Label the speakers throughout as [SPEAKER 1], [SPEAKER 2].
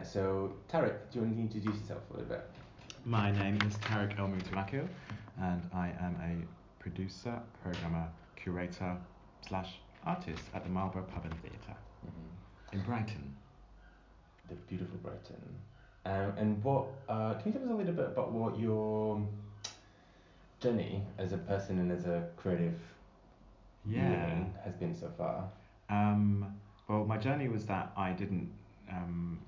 [SPEAKER 1] Right, so Tarik, do you want to introduce yourself a little bit?
[SPEAKER 2] My name is Tarik Elmoutawakil, and I am a producer, programmer, curator, slash artist at the Marlborough Pub and Theatre
[SPEAKER 1] Mm-hmm.
[SPEAKER 2] in Brighton.
[SPEAKER 1] The beautiful Brighton. Um, and what, uh, can you tell us a little bit about what your journey as a person and as a creative being has been so far?
[SPEAKER 2] Um, well, my journey was that I didn't. Um,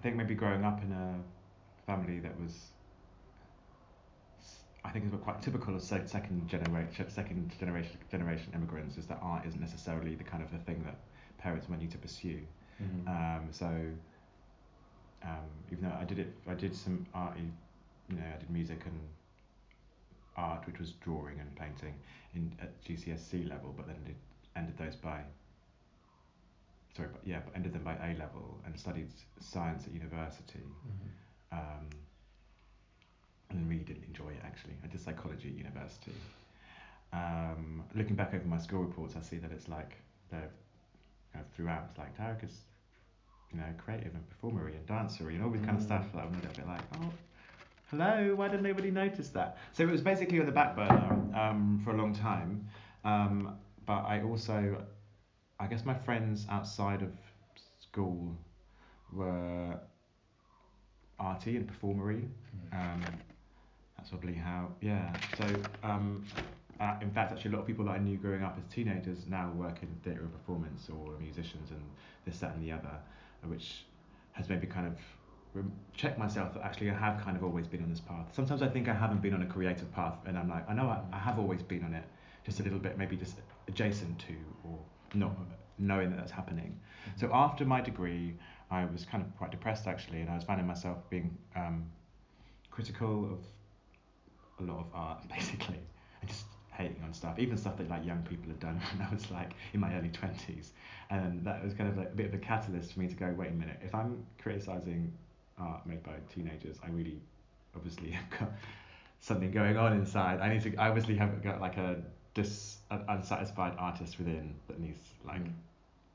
[SPEAKER 2] I think maybe growing up in a family that was. I think it's quite typical of second generation, second generation generation immigrants is that art isn't necessarily the kind of the thing that parents want you to pursue.
[SPEAKER 1] Mm-hmm.
[SPEAKER 2] Um, so, um, even though I did it, I did some art. You know, I did music and art, which was drawing and painting in at GCSE level, but then did, ended those by. Sorry, but yeah, but ended them by A level and studied science at university.
[SPEAKER 1] mm-hmm.
[SPEAKER 2] Um, and really didn't enjoy it actually. I did psychology at university. Um, looking back over my school reports, I see that it's like they're kind of throughout. It's like Tarik is, you know, creative and performery and dancery and all this kind of stuff.
[SPEAKER 1] Mm.
[SPEAKER 2] That I'm a little bit like, oh, hello, why did nobody notice that? So it was basically on the back burner um, for a long time. Um, but I also, I guess my friends outside of school were arty and performery. Um, that's probably how, yeah. So, um, uh, in fact, actually, a lot of people that I knew growing up as teenagers now work in theatre and performance or musicians and this, that, and the other, which has made me kind of check myself that actually I have kind of always been on this path. Sometimes I think I haven't been on a creative path, and I'm like, I know I, I have always been on it, just a little bit, maybe just adjacent to or not knowing that that's happening. So after my degree, I was kind of quite depressed actually, and I was finding myself being um, critical of a lot of art, basically, and just hating on stuff, even stuff that like young people had done when I was like in my early twenties, and that was kind of like a bit of a catalyst for me to go, wait a minute, if I'm criticizing art made by teenagers, I really obviously have got something going on inside. I need to, I obviously have got like a dis, an unsatisfied artist within that needs like
[SPEAKER 1] Mm.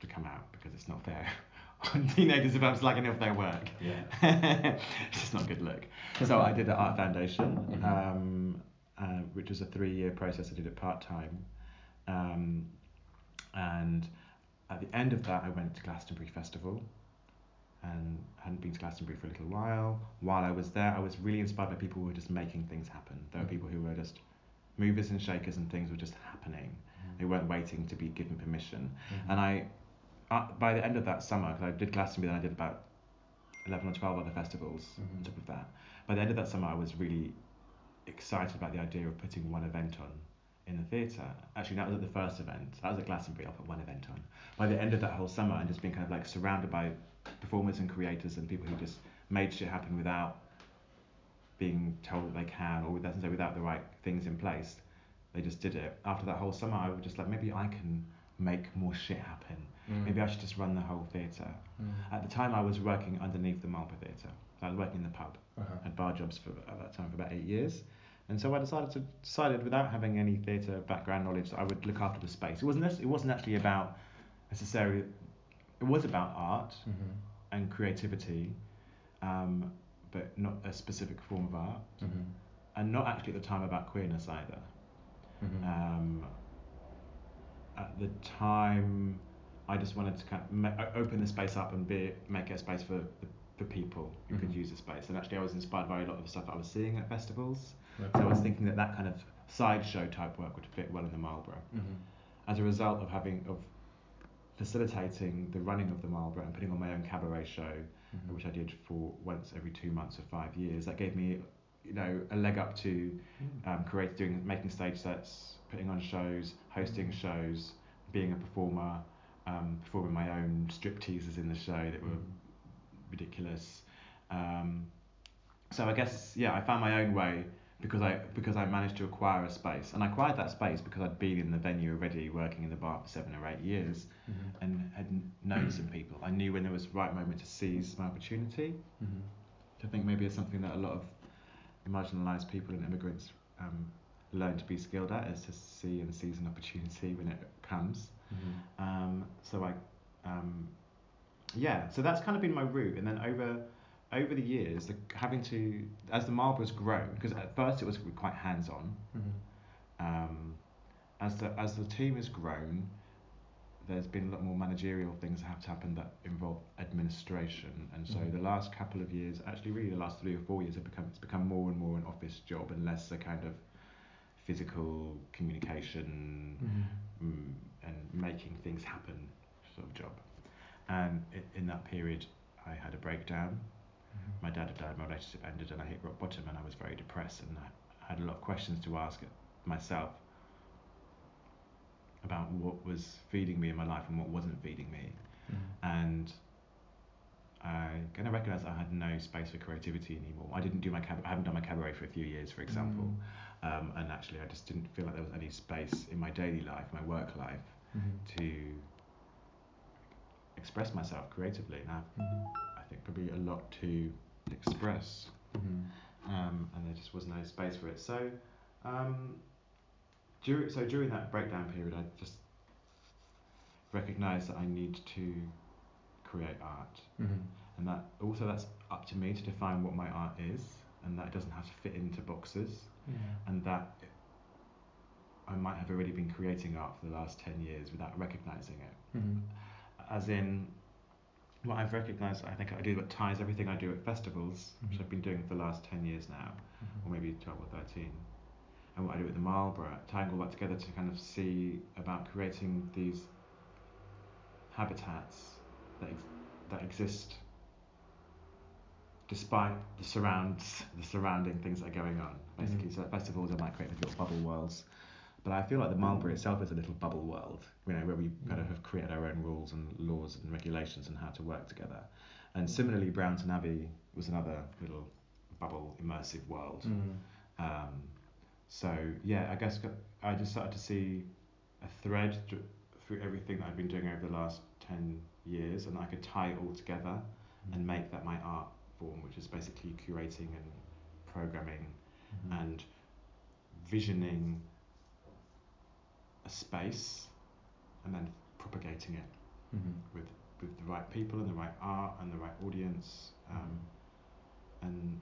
[SPEAKER 2] to come out because it's not fair on teenagers if I'm slagging off their work.
[SPEAKER 1] Yeah.
[SPEAKER 2] it's just not a good look. So I did the Art Foundation,
[SPEAKER 1] Mhm.
[SPEAKER 2] um, uh, which was a three-year process. I did it part-time, um, and at the end of that, I went to Glastonbury Festival, and hadn't been to Glastonbury for a little while. While I was there, I was really inspired by people who were just making things happen. There were
[SPEAKER 1] Mhm.
[SPEAKER 2] people who were just movers and shakers, and things were just happening. They weren't waiting to be given permission.
[SPEAKER 1] Mhm.
[SPEAKER 2] And I, uh, by the end of that summer, because I did Glastonbury, then I did about 11 or 12 other festivals on
[SPEAKER 1] Mhm.
[SPEAKER 2] top of that. By the end of that summer, I was really excited about the idea of putting one event on in the theatre. Actually, that was at the first event. That was at Glastonbury. I put one event on. By the end of that whole summer, and just being kind of like surrounded by performers and creators and people who just made shit happen without being told that they can or without, without the right things in place. They just did it. After that whole summer, I was just like, maybe I can make more shit happen.
[SPEAKER 1] Mm.
[SPEAKER 2] Maybe I should just run the whole theatre.
[SPEAKER 1] Mm.
[SPEAKER 2] At the time, I was working underneath the Marlborough Theatre. I was working in the pub.
[SPEAKER 1] Uh-huh.
[SPEAKER 2] had bar jobs for at that time for about eight years, and so I decided to decided without having any theatre background knowledge that I would look after the space. It wasn't it wasn't actually about necessarily. It was about art
[SPEAKER 1] Mhm.
[SPEAKER 2] and creativity, um, but not a specific form of art,
[SPEAKER 1] Mhm.
[SPEAKER 2] and not actually at the time about queerness either.
[SPEAKER 1] Mhm.
[SPEAKER 2] Um, at the time, I just wanted to kind of ma- open the space up and be make it a space for the, for people who could
[SPEAKER 1] Mhm.
[SPEAKER 2] use the space. And actually, I was inspired by a lot of the stuff I was seeing at festivals.
[SPEAKER 1] Right.
[SPEAKER 2] So I was thinking that that kind of sideshow type work would fit well in the Marlborough.
[SPEAKER 1] Mhm.
[SPEAKER 2] As a result of having of facilitating the running of the Marlborough and putting on my own cabaret show,
[SPEAKER 1] Mhm.
[SPEAKER 2] which I did for once every two months for five years, that gave me, you know, a leg up to
[SPEAKER 1] Mm.
[SPEAKER 2] um, create, doing, making stage sets, putting on shows, hosting shows, being a performer, um, performing my own strip teasers in the show that were
[SPEAKER 1] Mhm.
[SPEAKER 2] ridiculous. Um, so I guess yeah, I found my own way because I because I managed to acquire a space, and I acquired that space because I'd been in the venue already, working in the bar for seven or eight years,
[SPEAKER 1] Mhm.
[SPEAKER 2] and had known some people. I knew when there was the right moment to seize my opportunity.
[SPEAKER 1] Mhm.
[SPEAKER 2] I think maybe it's something that a lot of marginalised people and immigrants um, learn to be skilled at is to see and seize an opportunity when it comes.
[SPEAKER 1] Mhm.
[SPEAKER 2] Um, so I, um, yeah, so that's kind of been my route, and then over over the years, the, having to as the Marlborough's grown, because at first it was quite hands on.
[SPEAKER 1] Mm-hmm.
[SPEAKER 2] Um, as the as the team has grown, there's been a lot more managerial things that have to happen that involve administration, and so
[SPEAKER 1] Mhm.
[SPEAKER 2] the last couple of years, actually, really the last three or four years, have become it's become more and more an office job and less a kind of physical communication
[SPEAKER 1] Mm-hmm.
[SPEAKER 2] mm, and making things happen sort of job. And in that period, I had a breakdown. My dad had died, my relationship ended, and I hit rock bottom, and I was very depressed, and I had a lot of questions to ask myself about what was feeding me in my life and what wasn't feeding me.
[SPEAKER 1] Mm-hmm.
[SPEAKER 2] And I kind of recognised I had no space for creativity anymore. I didn't do my cab- I haven't done my cabaret for a few years, for example, um, and actually I just didn't feel like there was any space in my daily life, my work life,
[SPEAKER 1] Mm-hmm.
[SPEAKER 2] to express myself creatively. And I,
[SPEAKER 1] Mm-hmm.
[SPEAKER 2] Probably a lot to express,
[SPEAKER 1] Mm-hmm.
[SPEAKER 2] um, and there just was no space for it. So, um, during so during that breakdown period, I just recognised that I need to create art,
[SPEAKER 1] Mm-hmm.
[SPEAKER 2] and that also that's up to me to define what my art is, and that it doesn't have to fit into boxes,
[SPEAKER 1] Yeah.
[SPEAKER 2] and that I might have already been creating art for the last ten years without recognising it.
[SPEAKER 1] Mm-hmm.
[SPEAKER 2] as in what I've recognised I think I do what ties everything I do at festivals which
[SPEAKER 1] Mhm.
[SPEAKER 2] I've been doing for the last 10 years now
[SPEAKER 1] Mm-hmm.
[SPEAKER 2] or maybe 12 or 13 and what I do at the Marlborough tying all that together to kind of see about creating these habitats that, ex- that exist despite the surrounds the surrounding things that are going on basically
[SPEAKER 1] Mhm.
[SPEAKER 2] so festivals I might create little bubble worlds but I feel like the Marlborough itself is a little bubble world, you know, where we kind of
[SPEAKER 1] Mm.
[SPEAKER 2] have created our own rules and laws and regulations and how to work together. And similarly, Brownton Abbey was another little bubble immersive world.
[SPEAKER 1] Mm-hmm.
[SPEAKER 2] Um, so yeah, I guess I just started to see a thread thr- through everything that I've been doing over the last ten years, and I could tie it all together and make that my art form, which is basically curating and programming
[SPEAKER 1] Mm-hmm.
[SPEAKER 2] and visioning a space and then propagating it
[SPEAKER 1] Mm-hmm.
[SPEAKER 2] with with the right people and the right art and the right audience um, and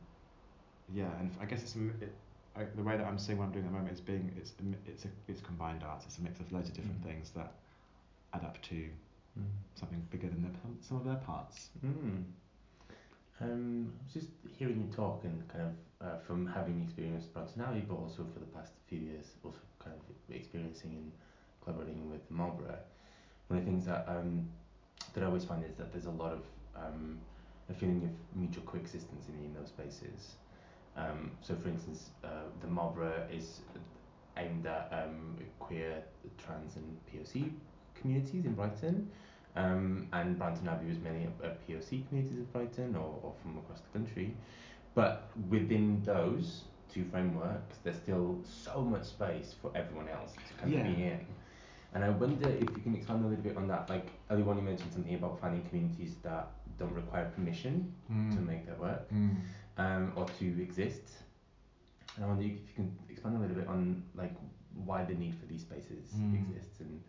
[SPEAKER 2] yeah and I guess it's it, I, the way that I'm seeing what I'm doing at the moment is being it's a, it's a it's combined arts it's a mix of loads of different
[SPEAKER 1] Mhm.
[SPEAKER 2] things that add up to
[SPEAKER 1] Mm.
[SPEAKER 2] something bigger than their, some of their parts
[SPEAKER 1] Mm. Um, I was just hearing you talk and kind of uh, from having experienced Brownton Abbey, but also for the past few years, also kind of experiencing and collaborating with Marlborough. One of the things that um, that I always find is that there's a lot of um, a feeling of mutual coexistence in, those spaces. Um, so, for instance, uh, the Marlborough is aimed at um, queer, trans, and POC communities in Brighton. Um, and Brownton Abbey was mainly a, a POC communities in Brighton or, or from across the country. But within those two frameworks, there's still so much space for everyone else to kind of be
[SPEAKER 2] Yeah.
[SPEAKER 1] in. And I wonder if you can expand a little bit on that. Like earlier on, you mentioned something about finding communities that don't require permission to make their work
[SPEAKER 2] Mm.
[SPEAKER 1] um, or to exist. And I wonder if you can expand a little bit on like why the need for these spaces
[SPEAKER 2] Mm.
[SPEAKER 1] exists and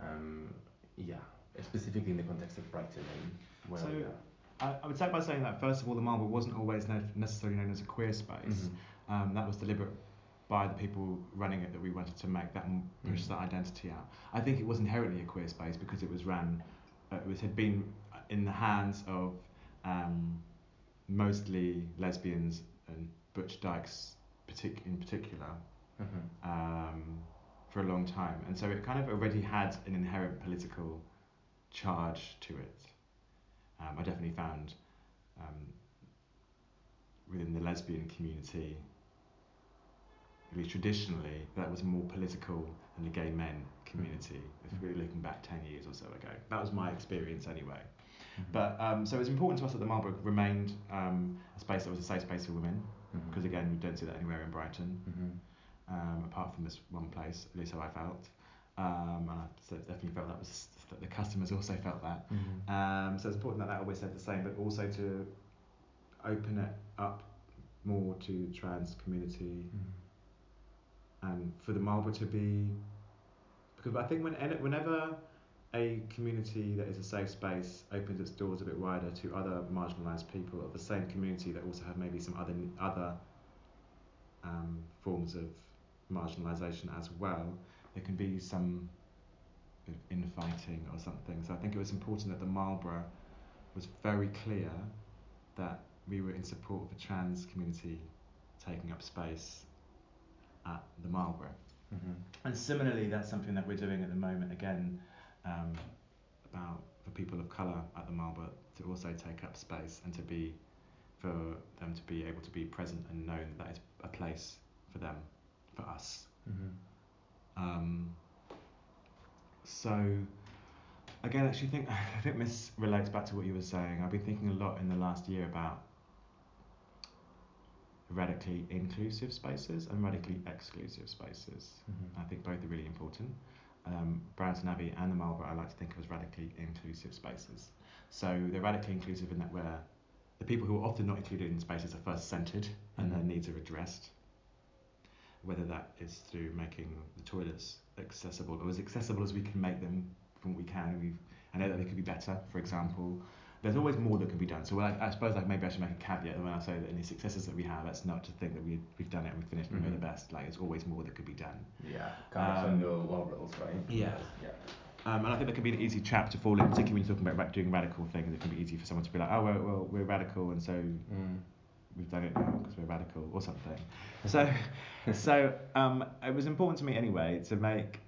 [SPEAKER 1] um, yeah, specifically in the context of Brighton and where
[SPEAKER 2] So. I, I would start by saying that first of all the Marlborough wasn't always ne- necessarily known as a queer space
[SPEAKER 1] Mhm.
[SPEAKER 2] Um, that was deliberate by the people running it that we wanted to make that and push
[SPEAKER 1] Mhm.
[SPEAKER 2] that identity out. I think it was inherently a queer space because it was ran, uh, it was, had been in the hands of um, mostly lesbians and butch dykes partic- in particular
[SPEAKER 1] Mhm.
[SPEAKER 2] um, for a long time, and so it kind of already had an inherent political charge to it. Um, I definitely found um, within the lesbian community, at least traditionally, that was more political than the gay men community. If we're looking back 10 years or so ago, that was my experience anyway.
[SPEAKER 1] Mhm.
[SPEAKER 2] But um, so it was important to us that the Marlborough remained um, a space that was a safe space for women, because again, we don't see that anywhere in Brighton
[SPEAKER 1] Mhm.
[SPEAKER 2] um, apart from this one place, at least how I felt. Um, and I definitely felt that was that the customers also felt that.
[SPEAKER 1] Mhm.
[SPEAKER 2] Um, so it's important that that always stayed the same, but also to open it up more to trans community And for the Marlborough to be because I think when whenever a community that is a safe space opens its doors a bit wider to other marginalised people of the same community that also have maybe some other other um, forms of marginalisation as well, there can be some infighting or something. So I think it was important that the Marlborough was very clear that we were in support of the trans community taking up space at the Marlborough. Mm-hmm. And similarly, that's something that we're doing at the moment again um, about for people of colour at the Marlborough to also take up space and to be for them to be able to be present and known that, that is a place for them, for us. Mm-hmm. Um, so again, actually, think I think this relates back to what you were saying. I've been thinking a lot in the last year about radically inclusive spaces and radically exclusive spaces. Mm-hmm. I think both are really important. Um, Brownton Abbey and the Marlborough I like to think of as radically inclusive spaces. So they're radically inclusive in that where the people who are often not included in spaces are first centred mm-hmm. and their mm-hmm. needs are addressed. Whether that is through making the toilets accessible or as accessible as we can make them from what we can. We've, I know that they could be better, for example. There's always more that can be done. So I, I suppose like maybe I should make a caveat when I say that the successes that we have, that's not to think that we, we've done it and we've finished and mm-hmm. we're the best. Like there's always more that could be done.
[SPEAKER 1] Yeah, kind of um, your laurels, right?
[SPEAKER 2] Yeah. Yeah. Um, and I think that can be an easy trap to fall in, particularly when you're talking about doing radical things. It can be easy for someone to be like, oh, well, well we're radical, and so mm. we've done it now because we're radical or something. so, so um, it was important to me anyway to make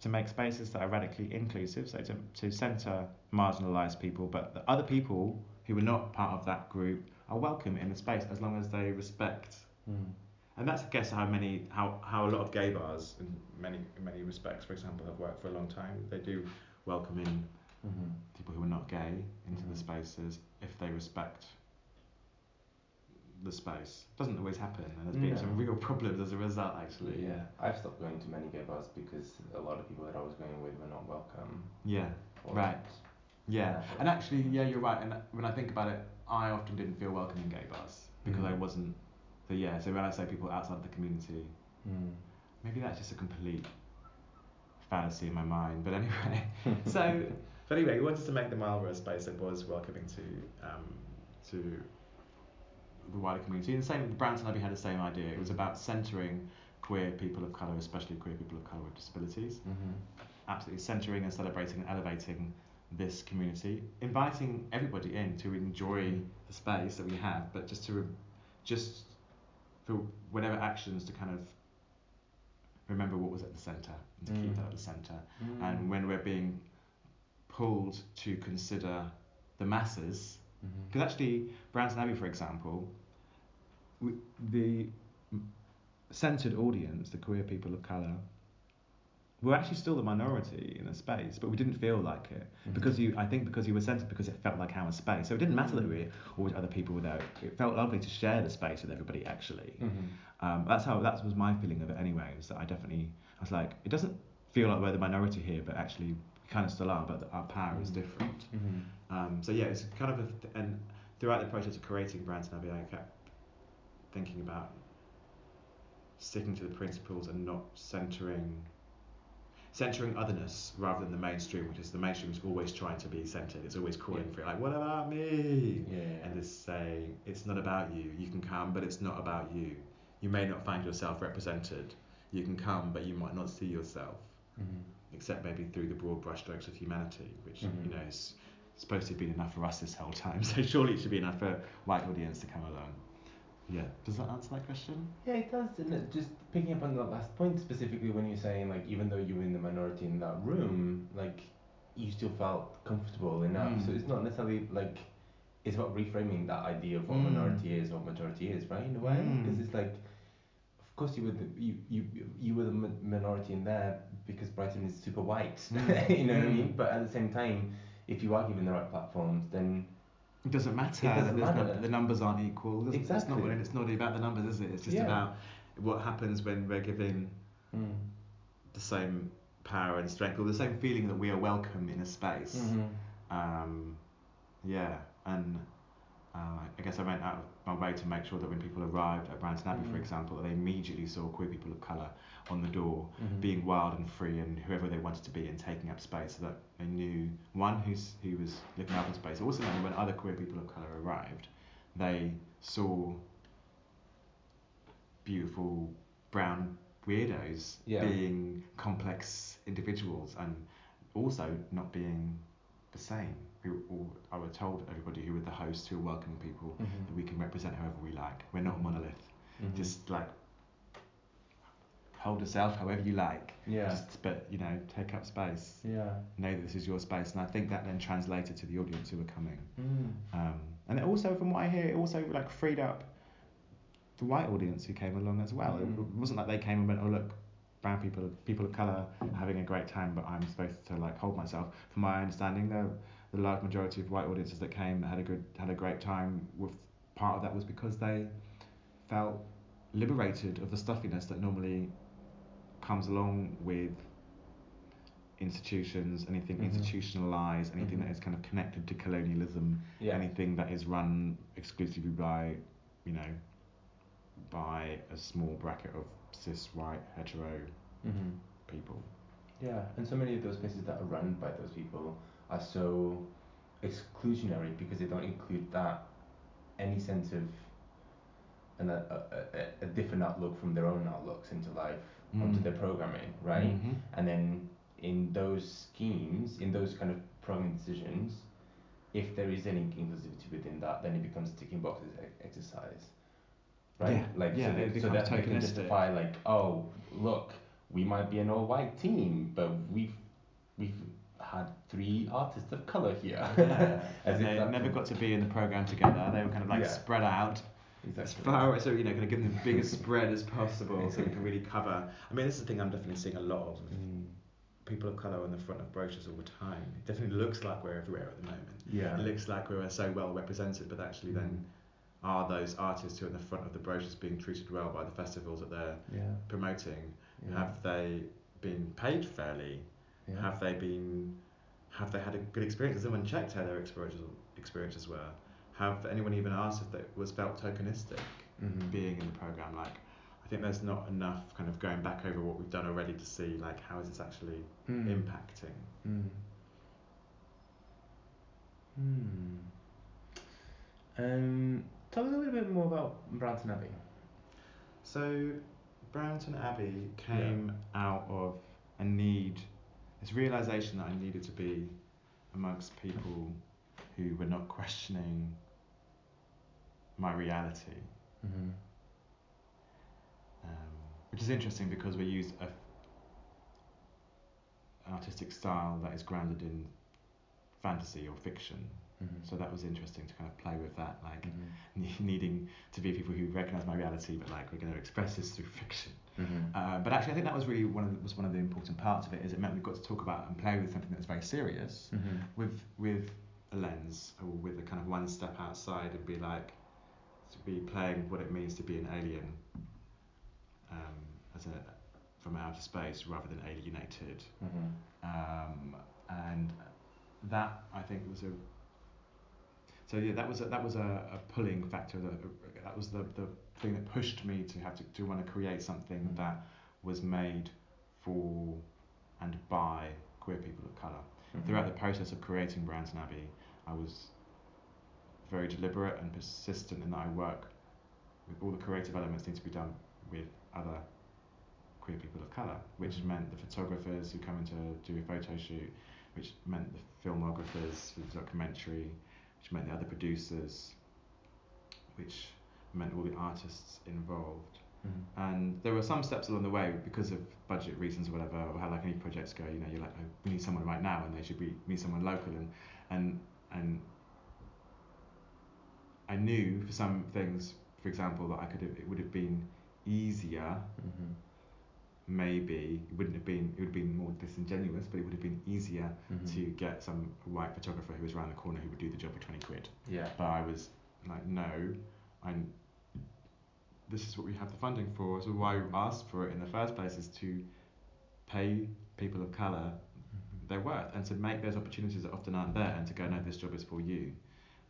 [SPEAKER 2] to make spaces that are radically inclusive, so to, to centre marginalised people, but the other people who are not part of that group are welcome in the space as long as they respect. Mm. And that's, I guess, how many, how, how a lot of gay bars, in many in many respects, for example, have worked for a long time. They do welcome in mm-hmm. people who are not gay into mm-hmm. the spaces if they respect the space. Doesn't always happen, and there's been no. some real problems as a result, actually.
[SPEAKER 1] Yeah, I've stopped going to many gay bars because a lot of people that I was going with were not welcome.
[SPEAKER 2] Yeah, right. Yeah, and actually, yeah, you're right. And when I think about it, I often didn't feel welcome in gay bars because mm. I wasn't. So yeah, so when I say people outside the community, mm. maybe that's just a complete fantasy in my mind. But anyway, so but anyway, we wanted to make the Marlborough space that was welcoming to um, to the wider community. And the same, Brownton Abbey had the same idea. It was about centering queer people of colour, especially queer people of colour with disabilities. Mm-hmm. Absolutely centering and celebrating and elevating this community, inviting everybody in to enjoy the space that we have, but just to re- just for whatever actions to kind of remember what was at the centre and to mm. keep that at the centre. Mm. And when we're being pulled to consider the masses because mm-hmm. actually, Brownton Abbey, for example, we, the centred audience, the queer people of colour, were actually still the minority in the space, but we didn't feel like it mm-hmm. because you. I think because you were centred, because it felt like our space. So it didn't matter that we were always other people were there. It felt lovely to share the space with everybody. Actually, mm-hmm. um, that's how that was my feeling of it. Anyway, was that I definitely I was like, it doesn't feel like we're the minority here, but actually we kind of still are. But our power mm-hmm. is different. Mm-hmm. Um, so yeah, it's kind of a, th- and throughout the process of creating Brownton Abbey, I kept thinking about sticking to the principles and not centering centering otherness rather than the mainstream, which is the mainstream is always trying to be centered. It's always calling yeah. for it, like, what about
[SPEAKER 1] me? Yeah.
[SPEAKER 2] And just saying, it's not about you. You can come, but it's not about you. You may not find yourself represented. You can come, but you might not see yourself, mm-hmm. except maybe through the broad brushstrokes of humanity, which mm-hmm. you know is supposed to have been enough for us this whole time. So surely it should be enough for white audience to come along. Yeah. Does that answer that question?
[SPEAKER 1] Yeah, it does. And it just picking up on the last point specifically when you're saying like even though you were in the minority in that room, like you still felt comfortable enough. Mm. So it's not necessarily like it's about reframing that idea of what mm. minority is, what majority is, right? In a way, because mm. it's like, of course you were the you you you were the minority in there because Brighton is super white. Mm. you know what I mean? Mm. But at the same time if you are given the right platforms, then
[SPEAKER 2] it doesn't matter. It doesn't matter. No, the numbers aren't equal. Exactly. It's not, it's not about the numbers, is it? It's just yeah. about what happens when we're given mm. the same power and strength, or the same feeling that we are welcome in a space. Mm-hmm. Um, yeah, and uh, I guess I went out of my way to make sure that when people arrived at Brownton Abbey, for
[SPEAKER 1] Mhm.
[SPEAKER 2] example, that they immediately saw queer people of colour on the door,
[SPEAKER 1] Mhm.
[SPEAKER 2] being wild and free and whoever they wanted to be and taking up space, so that they knew one who's who was looking up in space. Also, then when other queer people of colour arrived, they saw beautiful brown weirdos
[SPEAKER 1] Yeah.
[SPEAKER 2] being complex individuals and also not being the same. Who I was told everybody who were the hosts who were welcoming people
[SPEAKER 1] Mhm.
[SPEAKER 2] that we can represent however we like. We're not a monolith.
[SPEAKER 1] Mhm.
[SPEAKER 2] Just like hold yourself however you like.
[SPEAKER 1] yeah.
[SPEAKER 2] Just but you know take up space.
[SPEAKER 1] yeah.
[SPEAKER 2] Know that this is your space, and I think that then translated to the audience who were coming.
[SPEAKER 1] Mm.
[SPEAKER 2] Um, and it also, from what I hear, it also like freed up the white audience who came along as well. It
[SPEAKER 1] Mm.
[SPEAKER 2] wasn't like they came and went, "Oh look, brown people, people of color, having a great time," but I'm supposed to like hold myself. From my understanding, the the large majority of white audiences that came had a good had a great time. With part of that was because they felt liberated of the stuffiness that normally comes along with institutions, anything
[SPEAKER 1] Mhm.
[SPEAKER 2] institutionalized, anything
[SPEAKER 1] Mhm.
[SPEAKER 2] that is kind of connected to colonialism,
[SPEAKER 1] Yeah.
[SPEAKER 2] anything that is run exclusively by, you know, by a small bracket of cis white hetero
[SPEAKER 1] Mhm.
[SPEAKER 2] people.
[SPEAKER 1] Yeah, and so many of those places that are run by those people are so exclusionary because they don't include that any sense of an, a, a, a, different outlook from their own outlooks into life onto
[SPEAKER 2] Mm.
[SPEAKER 1] their programming, right?
[SPEAKER 2] Mhm.
[SPEAKER 1] And then in those schemes, in those kind of programming decisions, if there is any inclusivity within that, then it becomes a ticking boxes exercise, right?
[SPEAKER 2] Yeah,
[SPEAKER 1] Like
[SPEAKER 2] yeah,
[SPEAKER 1] so, that, so that they can justify like, oh, look, we might be an all-white team, but we've we've had three artists of color here.
[SPEAKER 2] Yeah.
[SPEAKER 1] As
[SPEAKER 2] they never got to be in the program together. They were kind of like
[SPEAKER 1] Yeah.
[SPEAKER 2] spread out. as
[SPEAKER 1] exactly.
[SPEAKER 2] far away, so you know, kind of give them the biggest spread as possible, so we can really cover. I mean, this is the thing I'm definitely seeing a lot of.
[SPEAKER 1] Mm.
[SPEAKER 2] People of colour on the front of brochures all the time. It definitely looks like we're everywhere at the moment.
[SPEAKER 1] Yeah.
[SPEAKER 2] It looks like we're so well represented, but actually, then are those artists who are in the front of the brochures being treated well by the festivals that they're
[SPEAKER 1] Yeah.
[SPEAKER 2] promoting?
[SPEAKER 1] Yeah.
[SPEAKER 2] Have they been paid fairly?
[SPEAKER 1] Yeah.
[SPEAKER 2] Have they been? Have they had a good experience? Has anyone checked how their experiences experiences were? Have anyone even asked if that was felt tokenistic?
[SPEAKER 1] Mhm.
[SPEAKER 2] being in the program. Like, I think there's not enough kind of going back over what we've done already to see like how is this actually
[SPEAKER 1] Mm.
[SPEAKER 2] impacting.
[SPEAKER 1] Mm. Hmm. Um, tell us a little bit more about Brownton Abbey.
[SPEAKER 2] So, Brownton Abbey came out of a need, this realization that I needed to be amongst people who were not questioning my reality.
[SPEAKER 1] Mm-hmm.
[SPEAKER 2] um, which is interesting because we use a, an artistic style that is grounded in fantasy or fiction.
[SPEAKER 1] Mm-hmm.
[SPEAKER 2] So that was interesting to kind of play with that, like
[SPEAKER 1] Mm-hmm.
[SPEAKER 2] needing to be people who recognise my reality, but like we're going to express this through fiction.
[SPEAKER 1] Mm-hmm.
[SPEAKER 2] Uh, but actually, I think that was really one of the, was one of the important parts of it. Is it meant we've got to talk about and play with something that's very serious
[SPEAKER 1] Mm-hmm.
[SPEAKER 2] with with a lens or with a kind of one step outside and be like to be playing what it means to be an alien um, as a from outer space rather than alienated
[SPEAKER 1] Mm-hmm.
[SPEAKER 2] um, and that I think was a so yeah that was a, that was a, a pulling factor that that was the, the thing that pushed me to have to, to want to create something
[SPEAKER 1] Mm.
[SPEAKER 2] that was made for and by queer people of colour
[SPEAKER 1] Mm-hmm.
[SPEAKER 2] throughout the process of creating Brownton Abbey, I was very deliberate and persistent in that I work with all the creative elements need to be done with other queer people of colour, which
[SPEAKER 1] Mhm.
[SPEAKER 2] meant the photographers who come in to do a photo shoot, which meant the filmographers for the documentary, which meant the other producers, which meant all the artists involved.
[SPEAKER 1] Mm-hmm.
[SPEAKER 2] And there were some steps along the way because of budget reasons or whatever, or how like any projects go. You know, you're like, oh, we need someone right now, and they should be need someone local, and and and I knew for some things, for example, that I could have it would have been easier.
[SPEAKER 1] Mm-hmm.
[SPEAKER 2] Maybe it wouldn't have been. It would have been more disingenuous, but it would have been easier
[SPEAKER 1] Mm-hmm.
[SPEAKER 2] to get some white photographer who was around the corner who would do the job for twenty quid.
[SPEAKER 1] Yeah.
[SPEAKER 2] But I was like, no, I'm. This is what we have the funding for. So why we asked for it in the first place is to pay people of colour
[SPEAKER 1] Mm-hmm.
[SPEAKER 2] their worth and to make those opportunities that often aren't there and to go, no, this job is for you.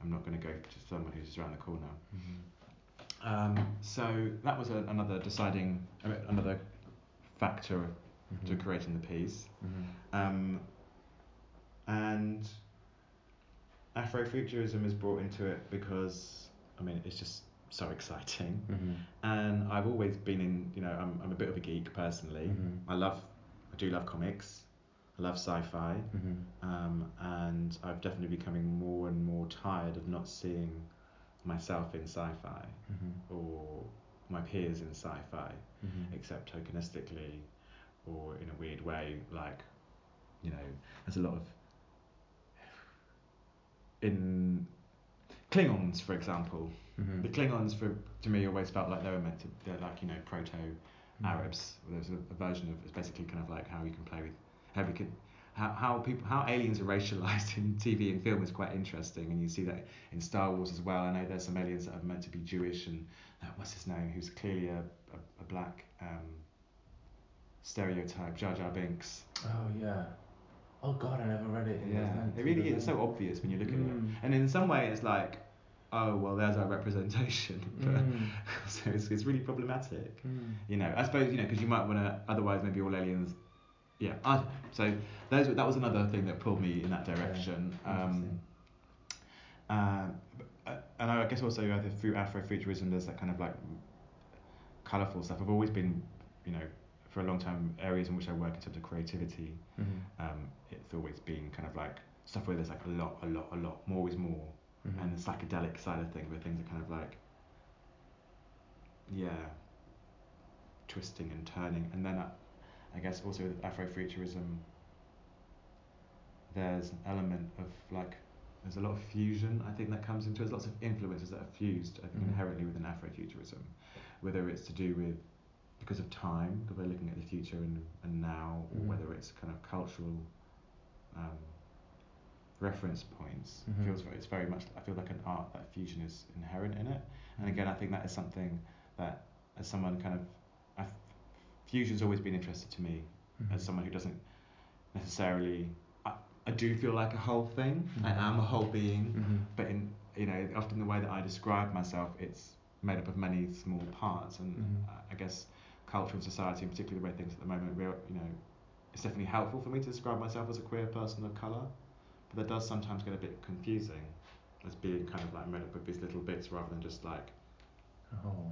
[SPEAKER 2] I'm not going to go to someone who's just around the corner.
[SPEAKER 1] Mm-hmm.
[SPEAKER 2] Um, so that was a, another deciding, another factor
[SPEAKER 1] Mm-hmm.
[SPEAKER 2] to creating the piece.
[SPEAKER 1] Mm-hmm.
[SPEAKER 2] Um, and Afrofuturism is brought into it because, I mean, it's just so exciting.
[SPEAKER 1] Mm-hmm.
[SPEAKER 2] And I've always been in, you know, I'm, I'm a bit of a geek personally.
[SPEAKER 1] Mhm.
[SPEAKER 2] I love, I do love comics. I love sci-fi.
[SPEAKER 1] Mm-hmm.
[SPEAKER 2] Um, and I've definitely becoming more and more tired of not seeing myself in sci-fi
[SPEAKER 1] Mm-hmm.
[SPEAKER 2] or my peers in sci-fi,
[SPEAKER 1] Mm-hmm.
[SPEAKER 2] except tokenistically or in a weird way. Like, you know, there's a lot of in Klingons, for example.
[SPEAKER 1] Mm-hmm.
[SPEAKER 2] The Klingons, for to me, always felt like they were meant to. They're like you know proto
[SPEAKER 1] Mm-hmm.
[SPEAKER 2] Arabs. There's a, a version of it's basically kind of like how you can play with how we could how, how people how aliens are racialized in TV and film is quite interesting, and you see that in Star Wars as well. I know there's some aliens that are meant to be Jewish, and uh, what's his name, who's clearly a a, a black um, stereotype, Jar Jar Binks.
[SPEAKER 1] Oh yeah. Oh god, I never read it.
[SPEAKER 2] Yeah, it really is
[SPEAKER 1] nineties,
[SPEAKER 2] so obvious when you look at it,
[SPEAKER 1] Mm.
[SPEAKER 2] and in some way it's like, oh well, there's our representation. But
[SPEAKER 1] Mm.
[SPEAKER 2] so it's, it's really problematic.
[SPEAKER 1] Mm.
[SPEAKER 2] You know, I suppose you know because you might want to. Otherwise, maybe all aliens. Yeah. I, so those that was another thing that pulled me in that direction. Um,
[SPEAKER 1] Interesting.
[SPEAKER 2] um, but- and I guess also either through Afrofuturism, there's that kind of like colourful stuff. I've always been, you know, for a long time, areas in which I work in terms of creativity.
[SPEAKER 1] Mhm.
[SPEAKER 2] Um, it's always been kind of like stuff where there's like a lot, a lot, a lot, more is more
[SPEAKER 1] Mhm.
[SPEAKER 2] and the psychedelic side of things where things are kind of like yeah twisting and turning and then I, I guess also with Afrofuturism there's an element of like there's a lot of fusion I think that comes into it there's lots of influences that are fused I think
[SPEAKER 1] Mhm.
[SPEAKER 2] inherently within Afrofuturism whether it's to do with because of time because we're looking at the future and, and now or
[SPEAKER 1] Mhm.
[SPEAKER 2] whether it's kind of cultural um, reference points
[SPEAKER 1] Mhm.
[SPEAKER 2] feels very, it's very much I feel like an art that fusion is inherent in it and again I think that is something that as someone kind of I've, fusion's always been interested to me
[SPEAKER 1] Mhm.
[SPEAKER 2] as someone who doesn't necessarily I, I do feel like a whole thing I
[SPEAKER 1] Mhm.
[SPEAKER 2] am a whole being
[SPEAKER 1] Mhm.
[SPEAKER 2] but in you know often the way that I describe myself it's made up of many small parts and
[SPEAKER 1] Mhm.
[SPEAKER 2] I- I guess culture and society and particularly the way things at the moment real you know it's definitely helpful for me to describe myself as a queer person of colour but that does sometimes get a bit confusing as being kind of like made up of these little bits rather than just like
[SPEAKER 1] Oh.
[SPEAKER 2] t-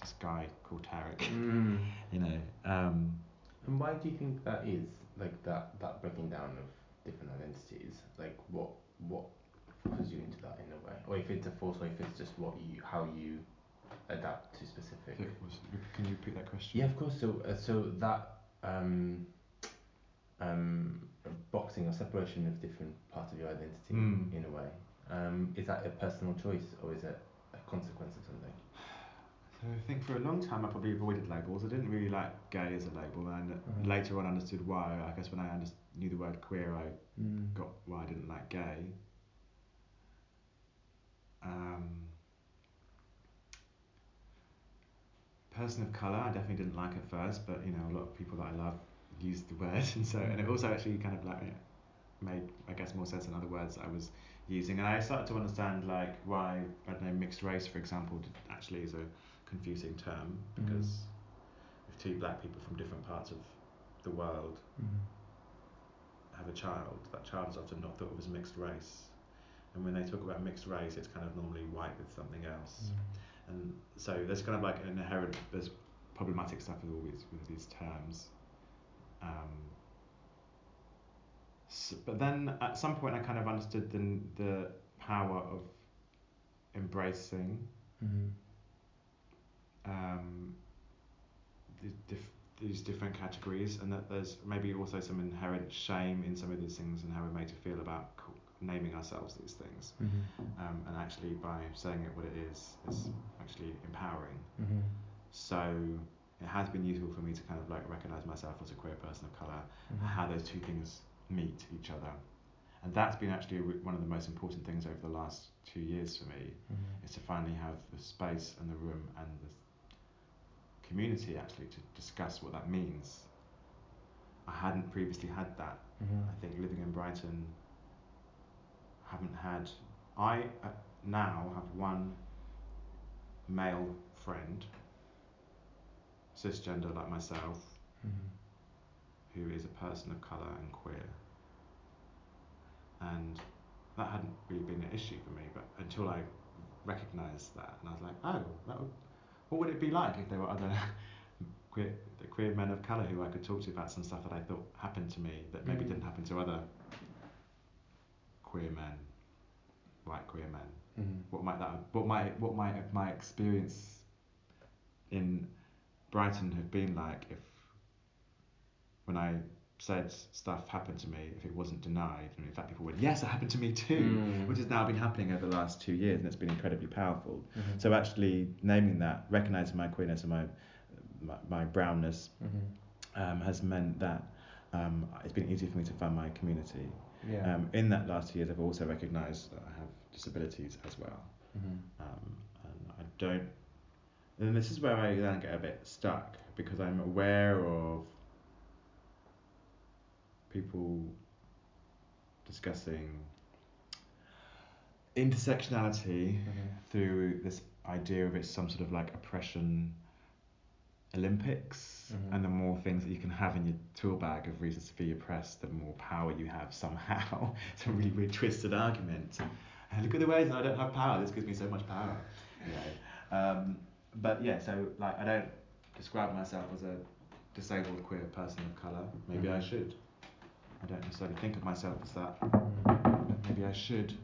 [SPEAKER 2] this guy called Tarik
[SPEAKER 1] Mm.
[SPEAKER 2] you know um,
[SPEAKER 1] And why do you think that is? Like that that breaking down of different identities. Like what what forces you into that in a way, or if it's a force, or if it's just what you how you adapt to specific.
[SPEAKER 2] so was- can you repeat that question
[SPEAKER 1] Yeah, of course. So uh, so that um um boxing or separation of different parts of your identity
[SPEAKER 2] Mm.
[SPEAKER 1] in a way. Um, is that a personal choice or is it a consequence of something?
[SPEAKER 2] So I think for a long time I probably avoided labels. I didn't really like gay as a label, and later on understood why. I guess when I under- knew the word queer, I
[SPEAKER 1] Mm.
[SPEAKER 2] got why I didn't like gay. Um, person of color, I definitely didn't like at first, but you know a lot of people that I love used the word, and so and it also actually kind of like made I guess more sense than other words I was using, and I started to understand like why I don't know mixed race, for example, actually is a confusing term
[SPEAKER 1] Mhm.
[SPEAKER 2] because if two black people from different parts of the world
[SPEAKER 1] Mm.
[SPEAKER 2] have a child, that child is often not thought of as mixed race. And when they talk about mixed race, it's kind of normally white with something else. And so there's kind of like an inherent, there's problematic stuff with all these, with these terms. Um, s but then at some point, I kind of understood the, the power of embracing
[SPEAKER 1] Mm.
[SPEAKER 2] Um, the dif- these different categories, and that there's maybe also some inherent shame in some of these things and how we're made to feel about co- naming ourselves these things.
[SPEAKER 1] Mhm.
[SPEAKER 2] Um, and actually, by saying it what it is, is actually empowering.
[SPEAKER 1] Mhm.
[SPEAKER 2] So it has been useful for me to kind of like recognize myself as a queer person of color,
[SPEAKER 1] Mhm.
[SPEAKER 2] how those two things meet each other. And that's been actually one of the most important things over the last two years for me
[SPEAKER 1] Mhm.
[SPEAKER 2] is to finally have the space and the room and the community actually to discuss what that means. I hadn't previously had that.
[SPEAKER 1] Mhm.
[SPEAKER 2] I think living in Brighton, haven't had I uh, now have one male friend, cisgender like myself,
[SPEAKER 1] Mm-hmm.
[SPEAKER 2] who is a person of colour and queer. And that hadn't really been an issue for me, but until I recognised that, and I was like, oh, that would, what would it be like if there were other queer, queer men of colour who I could talk to about some stuff that I thought happened to me that maybe
[SPEAKER 1] Mm.
[SPEAKER 2] didn't happen to other queer men, white queer men
[SPEAKER 1] Mm-hmm.
[SPEAKER 2] what might that what might what might my experience in Brighton have been like if when I said stuff happened to me if it wasn't denied and in fact people went yes it happened to me too
[SPEAKER 1] Mm.
[SPEAKER 2] which has now been happening over the last two years and it's been incredibly powerful
[SPEAKER 1] Mm-hmm.
[SPEAKER 2] so actually naming that recognizing my queerness and my my, my brownness
[SPEAKER 1] Mm-hmm.
[SPEAKER 2] um, has meant that um, it's been easier for me to find my community
[SPEAKER 1] Yeah.
[SPEAKER 2] um, in that last two years I've also recognized that I have disabilities as well
[SPEAKER 1] mm-hmm.
[SPEAKER 2] um, and I don't. And this is where I then get a bit stuck because I'm aware of people discussing intersectionality
[SPEAKER 1] Mm-hmm.
[SPEAKER 2] through this idea of it's some sort of like oppression Olympics,
[SPEAKER 1] Mhm.
[SPEAKER 2] and the more things that you can have in your tool bag of reasons to be oppressed, the more power you have somehow. it's a really weird twisted argument. And look at the ways that I don't have power. This gives me so much power. You know? um, but yeah, so like I don't describe myself as a disabled queer person of colour. Maybe I
[SPEAKER 1] Mhm.
[SPEAKER 2] should. I don't necessarily think of myself as that.
[SPEAKER 1] Mm-hmm.
[SPEAKER 2] but maybe I should.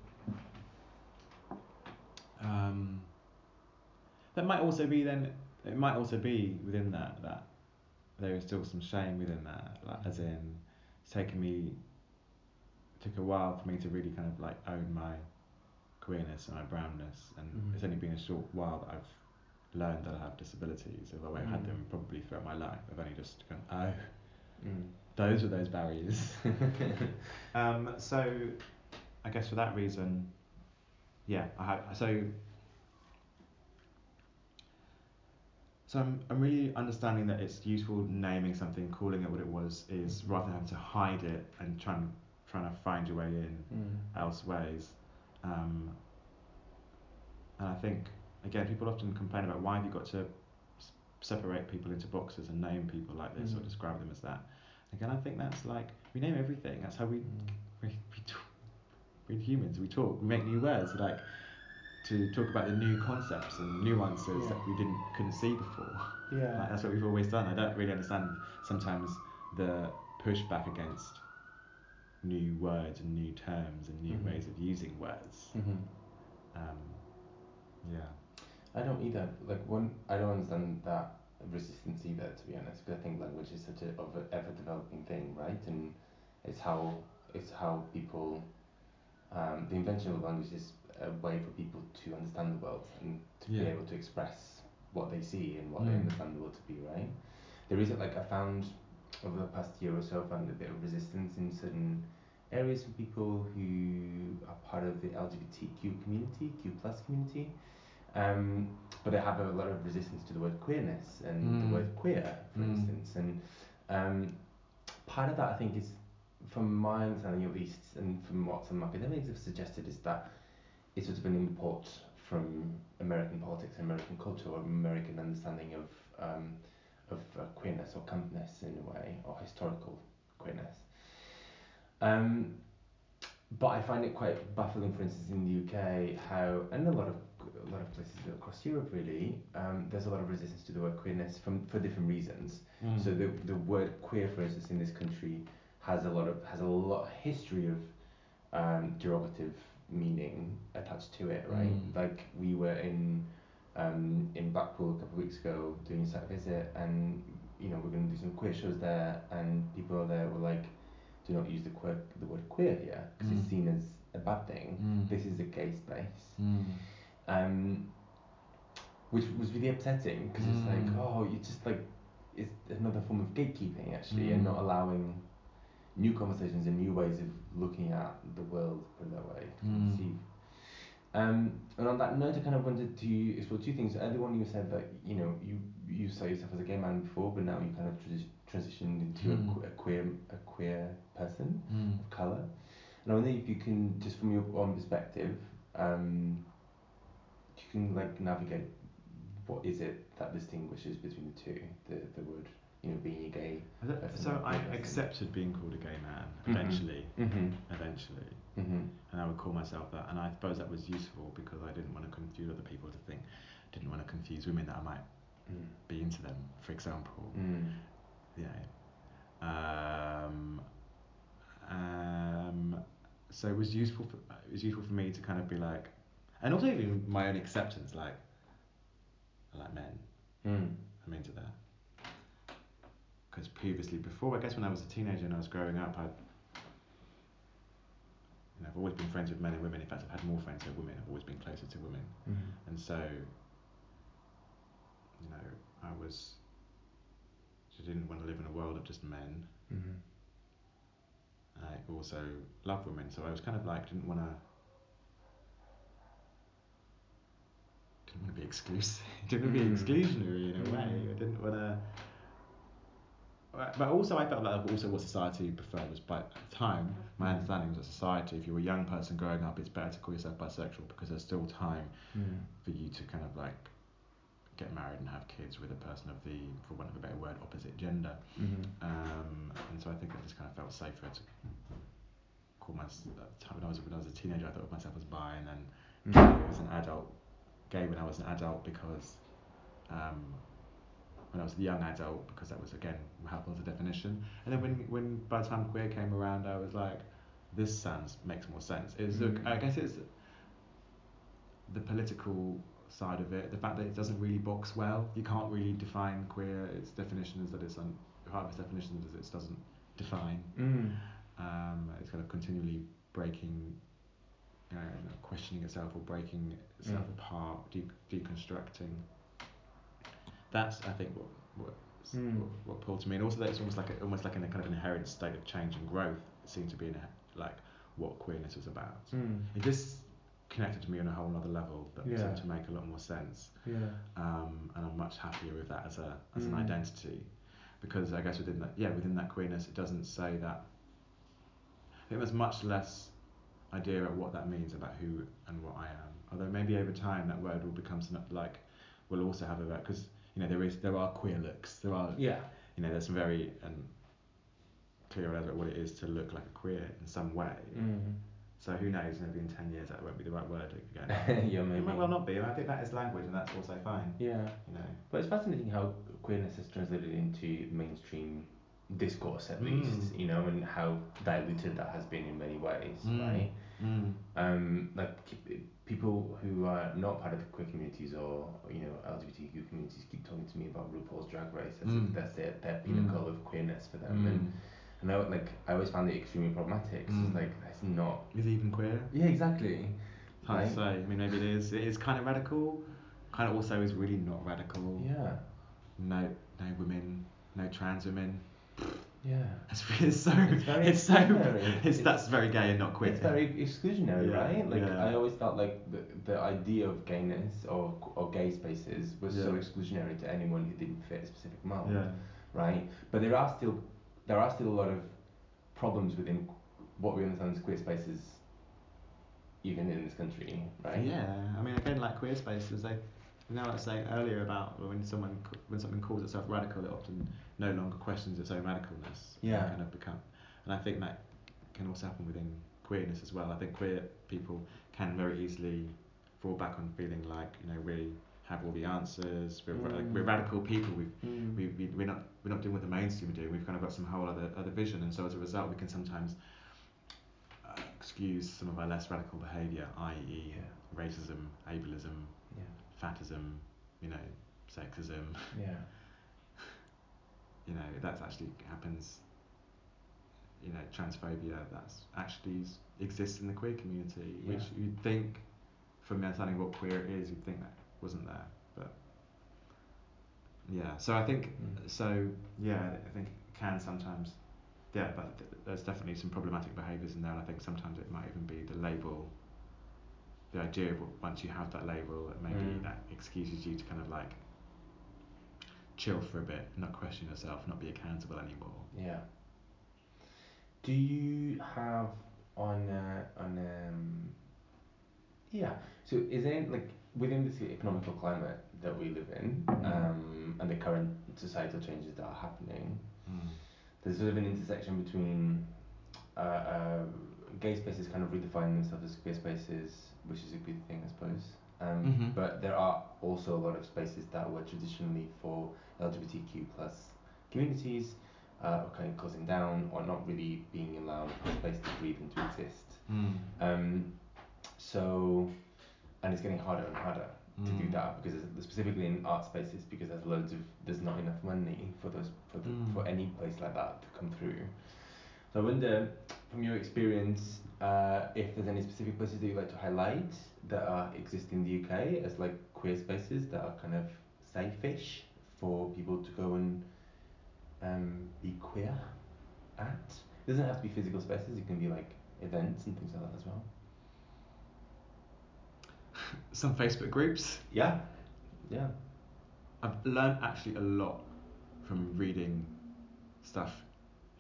[SPEAKER 2] Um, that might also be then. It might also be within that that there is still some shame within that. Like, as in, it's taken me. It took a while for me to really kind of like own my queerness and my brownness, and
[SPEAKER 1] Mhm.
[SPEAKER 2] it's only been a short while that I've learned that I have disabilities. Although I've had them
[SPEAKER 1] Mhm.
[SPEAKER 2] probably throughout my life, I've only just gone, oh,
[SPEAKER 1] Mm.
[SPEAKER 2] Those were those barriers. um, so, I guess for that reason, yeah, I have. So, so I'm, I'm really understanding that it's useful naming something, calling it what it was, is rather than having to hide it and trying trying to find your way in
[SPEAKER 1] Mm.
[SPEAKER 2] else ways. Um, and I think again, people often complain about why have you got to s- separate people into boxes and name people like this or
[SPEAKER 1] Mhm.
[SPEAKER 2] describe them as that. Again, I think that's like we name everything. That's how we
[SPEAKER 1] Mm.
[SPEAKER 2] we, we talk. We're humans. We talk. We make new words like to talk about the new concepts and nuances
[SPEAKER 1] Yeah.
[SPEAKER 2] that we didn't couldn't see before. Like,
[SPEAKER 1] Yeah.
[SPEAKER 2] that's what we've always done. I don't really understand sometimes the pushback against new words and new terms and new
[SPEAKER 1] Mhm.
[SPEAKER 2] ways of using words.
[SPEAKER 1] Mm-hmm.
[SPEAKER 2] Um, yeah.
[SPEAKER 1] I don't either. Like one, I don't understand that resistance either. To be honest, because I think language is such an ever developing thing, right? And it's how it's how people. Um, the invention of language is a way for people to understand the world and to be able to express what they see and what they
[SPEAKER 2] Mm.
[SPEAKER 1] understand the world to be, right? There is like I found over the past year or so, I found a bit of resistance in certain areas from people who are part of the LGBTQ community, Q plus community. Um, but they have a lot of resistance to the word queerness and
[SPEAKER 2] Mm.
[SPEAKER 1] the word queer, for
[SPEAKER 2] Mm.
[SPEAKER 1] instance. And um, part of that, I think, is from my understanding at least, and from what some academics have suggested, is that it's sort of an import from American politics and American culture or American understanding of um, of uh, queerness or campness in a way, or historical queerness. Um, but I find it quite baffling, for instance, in the UK, how and a lot of a lot of places across Europe, really, um, there's a lot of resistance to the word queerness from for different reasons.
[SPEAKER 2] Mm.
[SPEAKER 1] So the the word queer, for instance, in this country, has a lot of has a lot history of um, derogative meaning attached to it, right?
[SPEAKER 2] Mm.
[SPEAKER 1] Like we were in um, in Blackpool a couple of weeks ago doing a site visit, and you know we're going to do some queer shows there, and people there were like, "Do not use the queer the word queer here because
[SPEAKER 2] Mm.
[SPEAKER 1] it's seen as a bad thing.
[SPEAKER 2] Mm.
[SPEAKER 1] This is a gay space."
[SPEAKER 2] Mm.
[SPEAKER 1] Um, which was really upsetting because it's like,
[SPEAKER 2] Mm.
[SPEAKER 1] oh, you just like, it's another form of gatekeeping actually, and
[SPEAKER 2] Mm.
[SPEAKER 1] not allowing new conversations and new ways of looking at the world, put it that way, to
[SPEAKER 2] Mm.
[SPEAKER 1] conceive. Um, and on that note, I kind of wanted to explore two things. Earlier one, you said that you know you you saw yourself as a gay man before, but now you kind of transi- transitioned into
[SPEAKER 2] Mm.
[SPEAKER 1] a, a queer a queer person
[SPEAKER 2] Mm.
[SPEAKER 1] of color. And I wonder if you can, just from your own perspective, um, can like navigate what is it that distinguishes between the two, the the word you know being a gay.
[SPEAKER 2] I So I
[SPEAKER 1] person.
[SPEAKER 2] accepted being called a gay man
[SPEAKER 1] Mhm.
[SPEAKER 2] eventually,
[SPEAKER 1] Mhm.
[SPEAKER 2] eventually,
[SPEAKER 1] Mhm.
[SPEAKER 2] and I would call myself that, and I suppose that was useful because I didn't want to confuse other people to think, didn't want to confuse women that I might
[SPEAKER 1] Mm.
[SPEAKER 2] be into them, for example.
[SPEAKER 1] Mm.
[SPEAKER 2] you know. Um, um, so it was useful. For, it was useful for me to kind of be like, and also even my own acceptance, like, I like men.
[SPEAKER 1] Mm.
[SPEAKER 2] I'm into that. Because previously, before I guess when I was a teenager and I was growing up, I, you know, I've always been friends with men and women. In fact, I've had more friends with women. I've always been closer to women,
[SPEAKER 1] Mhm.
[SPEAKER 2] and so, you know, I was. I didn't want to live in a world of just men.
[SPEAKER 1] Mhm.
[SPEAKER 2] I also love women, so I was kind of like didn't want to didn't want to be exclusive, didn't want to be
[SPEAKER 1] Mm.
[SPEAKER 2] exclusionary in a way.
[SPEAKER 1] Mm.
[SPEAKER 2] I didn't want to. But also, I felt like also what society preferred was by at the time. My understanding was that society, if you were a young person growing up, it's better to call yourself bisexual because there's still time
[SPEAKER 1] Mm.
[SPEAKER 2] for you to kind of like get married and have kids with a person of the, for want of a better word, opposite gender.
[SPEAKER 1] Mhm.
[SPEAKER 2] Um, and so I think I just kind of felt safer to call myself. At the time when I was when I was a teenager, I thought of myself as bi, and then. I was an adult, gay when I was an adult because um, when I was a young adult because that was again how was the definition. And then when when by the time queer came around, I was like, this sounds makes more sense. It's look,
[SPEAKER 1] Mm.
[SPEAKER 2] I guess it's the political side of it, the fact that it doesn't really box well. You can't really define queer. Its definition is that it's un, part of its definition is it doesn't define.
[SPEAKER 1] Mm.
[SPEAKER 2] Um, it's kind of continually breaking, you know, questioning itself or breaking itself
[SPEAKER 1] Mm.
[SPEAKER 2] apart, de- deconstructing. That's I think what what,
[SPEAKER 1] Mm.
[SPEAKER 2] what what pulled to me, and also that it's almost like a, almost like in a kind of inherent state of change and growth. It seemed to be in a, like what queerness was about.
[SPEAKER 1] Mm.
[SPEAKER 2] It just connected to me on a whole other level that
[SPEAKER 1] Yeah.
[SPEAKER 2] seemed to make a lot more sense
[SPEAKER 1] Yeah.
[SPEAKER 2] um, and I'm much happier with that as a as an
[SPEAKER 1] Mm.
[SPEAKER 2] identity, because I guess within that yeah within that queerness it doesn't say that. I think there's much less idea about what that means about who and what I am. Although maybe over time that word will become something like will also have a word because you know there is there are queer looks there are
[SPEAKER 1] Yeah.
[SPEAKER 2] you know there's some very um, clear ideas about what it is to look like a queer in some way.
[SPEAKER 1] Mm.
[SPEAKER 2] So who knows? Maybe in ten years that won't be the right word again.
[SPEAKER 1] yeah, maybe.
[SPEAKER 2] It might well not be, and I think that is language, and that's also fine.
[SPEAKER 1] Yeah.
[SPEAKER 2] You know.
[SPEAKER 1] But it's fascinating how queerness has translated into mainstream discourse, at
[SPEAKER 2] Mm.
[SPEAKER 1] least, you know, and how diluted that has been in many ways,
[SPEAKER 2] Mm.
[SPEAKER 1] right?
[SPEAKER 2] Mm.
[SPEAKER 1] Um, like people who are not part of the queer communities or you know LGBTQ communities keep talking to me about RuPaul's Drag Race as
[SPEAKER 2] Mm.
[SPEAKER 1] if that's their, their pinnacle of queerness for them,
[SPEAKER 2] Mm.
[SPEAKER 1] and and I, like I always found it extremely problematic.
[SPEAKER 2] Mm.
[SPEAKER 1] It's like that's not.
[SPEAKER 2] Is it even queer?
[SPEAKER 1] Yeah, exactly.
[SPEAKER 2] Hard
[SPEAKER 1] Right.
[SPEAKER 2] to say. I mean, maybe it is. It is kind of radical. Kind of also is really not radical.
[SPEAKER 1] Yeah.
[SPEAKER 2] No, no women, no trans women.
[SPEAKER 1] Yeah.
[SPEAKER 2] That's it's so.
[SPEAKER 1] It's very
[SPEAKER 2] It's so. It's,
[SPEAKER 1] It's-
[SPEAKER 2] that's very gay and not queer.
[SPEAKER 1] It's very exclusionary,
[SPEAKER 2] Yeah,
[SPEAKER 1] right? Like
[SPEAKER 2] yeah.
[SPEAKER 1] I always felt like the, the idea of gayness or or gay spaces was so exclusionary to anyone who didn't fit a specific mold,
[SPEAKER 2] Yeah.
[SPEAKER 1] right? But there are still there are still a lot of problems within what we understand as queer spaces, even in this country, right?
[SPEAKER 2] Yeah. I mean, again, like queer spaces, they. You know, what I was saying earlier about when someone when something calls itself radical, it often no longer questions its own radicalness.
[SPEAKER 1] Yeah.
[SPEAKER 2] Kind of become, and I think that can also happen within queerness as well. I think queer people can very easily fall back on feeling like you know we have all the answers. We're ra- like, we're
[SPEAKER 1] Mm.
[SPEAKER 2] radical people. We've
[SPEAKER 1] Mm.
[SPEAKER 2] we, we, we're not we're not doing what the mainstream are doing. We've kind of got some whole other other vision, and so as a result, we can sometimes uh, excuse some of our less radical behaviour, i.e.,
[SPEAKER 1] Yeah.
[SPEAKER 2] racism, ableism,
[SPEAKER 1] Yeah.
[SPEAKER 2] Fatism, you know, sexism.
[SPEAKER 1] Yeah.
[SPEAKER 2] You know, that actually happens. You know, transphobia that's actually exists in the queer community, which you'd think, from understanding what queer is, you'd think that wasn't there, but yeah. So I think
[SPEAKER 1] Mm.
[SPEAKER 2] so yeah, I think it can sometimes, yeah, but th- there's definitely some problematic behaviours in there, and I think sometimes it might even be the label, the idea of once you have that label, maybe
[SPEAKER 1] Mm.
[SPEAKER 2] that excuses you to kind of like chill for a bit, not question yourself, not be accountable anymore.
[SPEAKER 1] Yeah. Do you have on uh, on um Yeah. So is there like within this economical climate that we live in,
[SPEAKER 2] Mm.
[SPEAKER 1] um, and the current societal changes that are happening,
[SPEAKER 2] Mm.
[SPEAKER 1] there's sort of an intersection between uh, uh, gay spaces kind of redefining themselves as queer spaces, which is a good thing, I suppose. Um,
[SPEAKER 2] Mhm.
[SPEAKER 1] But there are also a lot of spaces that were traditionally for LGBTQ plus communities, uh, or kind of closing down or not really being allowed a space to breathe and to exist.
[SPEAKER 2] Mm.
[SPEAKER 1] Um, so, and it's getting harder and harder to do
[SPEAKER 2] Mm.
[SPEAKER 1] that because specifically in art spaces because there's loads of there's not enough money for those for the,
[SPEAKER 2] Mm.
[SPEAKER 1] for any place like that to come through. So I wonder, from your experience, uh, if there's any specific places that you'd like to highlight that are exist in the UK as like queer spaces that are kind of safe-ish for people to go and um, be queer at. It doesn't have to be physical spaces. It can be like events and things like that as well.
[SPEAKER 2] Some Facebook groups.
[SPEAKER 1] Yeah, yeah.
[SPEAKER 2] I've learned actually a lot from reading stuff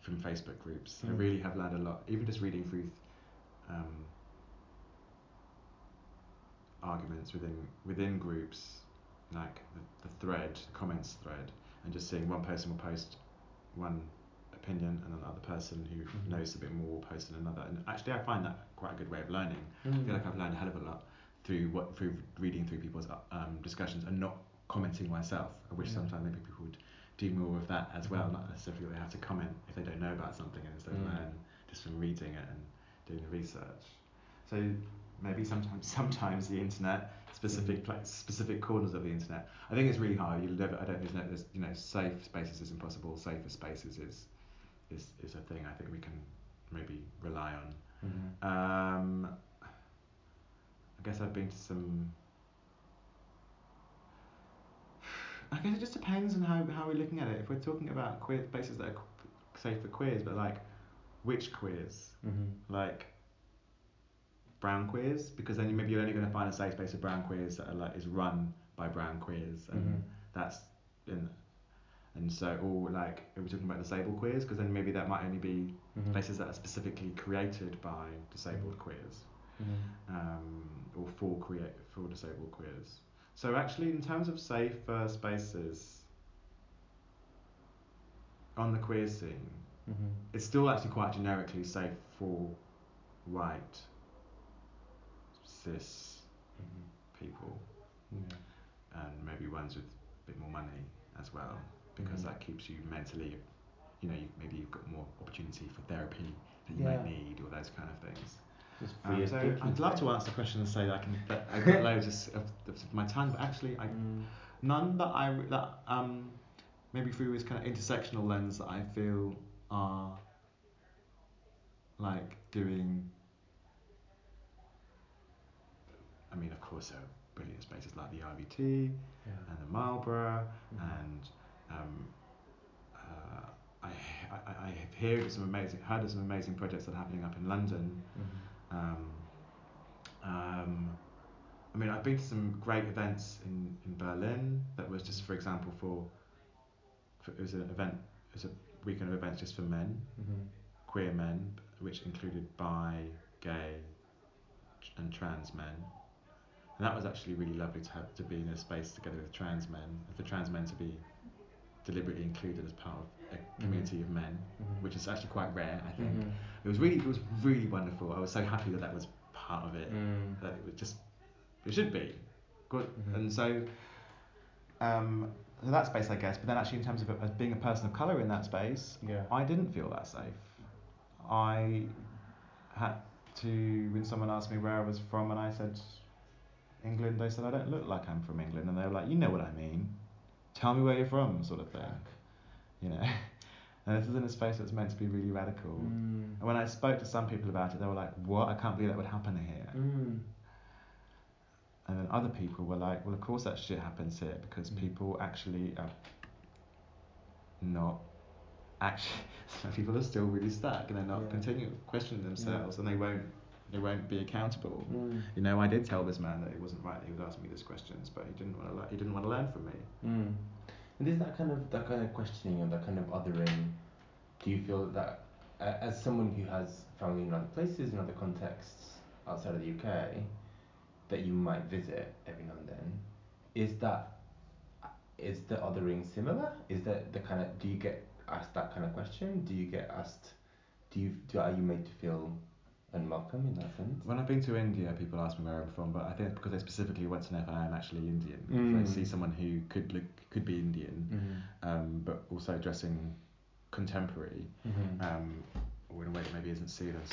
[SPEAKER 2] from Facebook groups. I
[SPEAKER 1] Mm.
[SPEAKER 2] really have learned a lot, even just reading through um, arguments within within groups, like the, the thread, the comments thread, and just seeing one person will post one opinion and another person who
[SPEAKER 1] Mhm.
[SPEAKER 2] knows a bit more will post another. And actually, I find that quite a good way of learning. I
[SPEAKER 1] Mm.
[SPEAKER 2] feel like I've learned a hell of a lot through what through reading through people's um, discussions and not commenting myself. I wish
[SPEAKER 1] Yeah.
[SPEAKER 2] sometimes maybe people would do more of that as well.
[SPEAKER 1] Mhm.
[SPEAKER 2] Not necessarily they have to comment if they don't know about something and instead
[SPEAKER 1] Mm.
[SPEAKER 2] learn just from reading it and doing the research. So maybe sometimes sometimes the internet specific pla specific corners of the internet. I think it's really hard. You'll never. I don't think there's, you know safe spaces is impossible. Safer spaces is is is a thing I think we can maybe rely on.
[SPEAKER 1] Mhm.
[SPEAKER 2] Um, I guess I've been to some. I guess it just depends on how, how we're looking at it. If we're talking about queer places that are safe for queers, but like which queers?
[SPEAKER 1] Mhm.
[SPEAKER 2] Like brown queers, because then you, maybe you're only going to find a safe space of brown queers that are like is run by brown queers, and
[SPEAKER 1] Mhm.
[SPEAKER 2] that's in. And so, or like, are we're talking about disabled queers? Because then maybe that might only be
[SPEAKER 1] Mhm.
[SPEAKER 2] places that are specifically created by disabled queers
[SPEAKER 1] Mhm.
[SPEAKER 2] um, or for create for disabled queers. So actually, in terms of safer spaces on the queer scene,
[SPEAKER 1] Mhm.
[SPEAKER 2] it's still actually quite generically safe for white cis
[SPEAKER 1] Mhm.
[SPEAKER 2] people
[SPEAKER 1] Yeah.
[SPEAKER 2] and maybe ones with a bit more money as well because
[SPEAKER 1] Mhm.
[SPEAKER 2] that keeps you mentally you know you, maybe you've got more opportunity for therapy that you
[SPEAKER 1] Yeah.
[SPEAKER 2] might need or those kind of things Um, so I'd love to answer the question and say that I can that I've got loads of, of, of my tongue, but actually I
[SPEAKER 1] Mm.
[SPEAKER 2] none that I that um maybe through this kind of intersectional lens that I feel are like doing. I mean, of course, there are brilliant spaces like the RVT
[SPEAKER 1] Yeah.
[SPEAKER 2] and the Marlborough
[SPEAKER 1] Mhm.
[SPEAKER 2] and um, uh, I, I I have heard of some amazing heard of some amazing projects that are happening up in London.
[SPEAKER 1] Mhm.
[SPEAKER 2] Um, um, I mean, I've been to some great events in, in Berlin that was just, for example, for, for it was an event, it was a weekend of events just for men,
[SPEAKER 1] Mhm.
[SPEAKER 2] queer men, which included bi, gay, and trans men. And that was actually really lovely to have to be in a space together with trans men, and for trans men to be deliberately included as part of a community of men,
[SPEAKER 1] Mhm.
[SPEAKER 2] which is actually quite rare, I think.
[SPEAKER 1] Mhm.
[SPEAKER 2] It was really, it was really wonderful. I was so happy that that was part of it.
[SPEAKER 1] Mm.
[SPEAKER 2] That it was just, it should be good. And so, um, so that space, I guess. But then, actually, in terms of it, as being a person of color in that space,
[SPEAKER 1] Yeah.
[SPEAKER 2] I didn't feel that safe. I had to when someone asked me where I was from, and I said England. They said I don't look like I'm from England, and they were like, you know what I mean. Tell me where you're from, sort of thing. You know. And this is in a space that's meant to be really radical.
[SPEAKER 1] Mm.
[SPEAKER 2] And when I spoke to some people about it, they were like, "What? I can't believe that would happen here."
[SPEAKER 1] Mm.
[SPEAKER 2] And then other people were like, "Well, of course that shit happens here because
[SPEAKER 1] Mm.
[SPEAKER 2] people actually are not actually. Some people are still really stuck and they're not
[SPEAKER 1] Yeah.
[SPEAKER 2] continuing questioning themselves, and they won't they won't be accountable.
[SPEAKER 1] Mm.
[SPEAKER 2] You know, I did tell this man that it wasn't right that he was asking me these questions, but he didn't want to. Le- he didn't want to learn from me.
[SPEAKER 1] Mm. And is that kind of that kind of questioning and that kind of othering? Do you feel that uh, as someone who has family in other places in other contexts outside of the UK, that you might visit every now and then, is that is the othering similar? Is that the kind of do you get asked that kind of question? Do you get asked? Do you do are you made to feel unwelcome in that sense?
[SPEAKER 2] When I've been to India, people ask me where I'm from, but I think because they specifically want to know if I am actually Indian.
[SPEAKER 1] Mm.
[SPEAKER 2] If they see someone who could look could be Indian,
[SPEAKER 1] Mm-hmm.
[SPEAKER 2] um, but also dressing contemporary,
[SPEAKER 1] Mm-hmm.
[SPEAKER 2] um, or in a way that maybe isn't seen as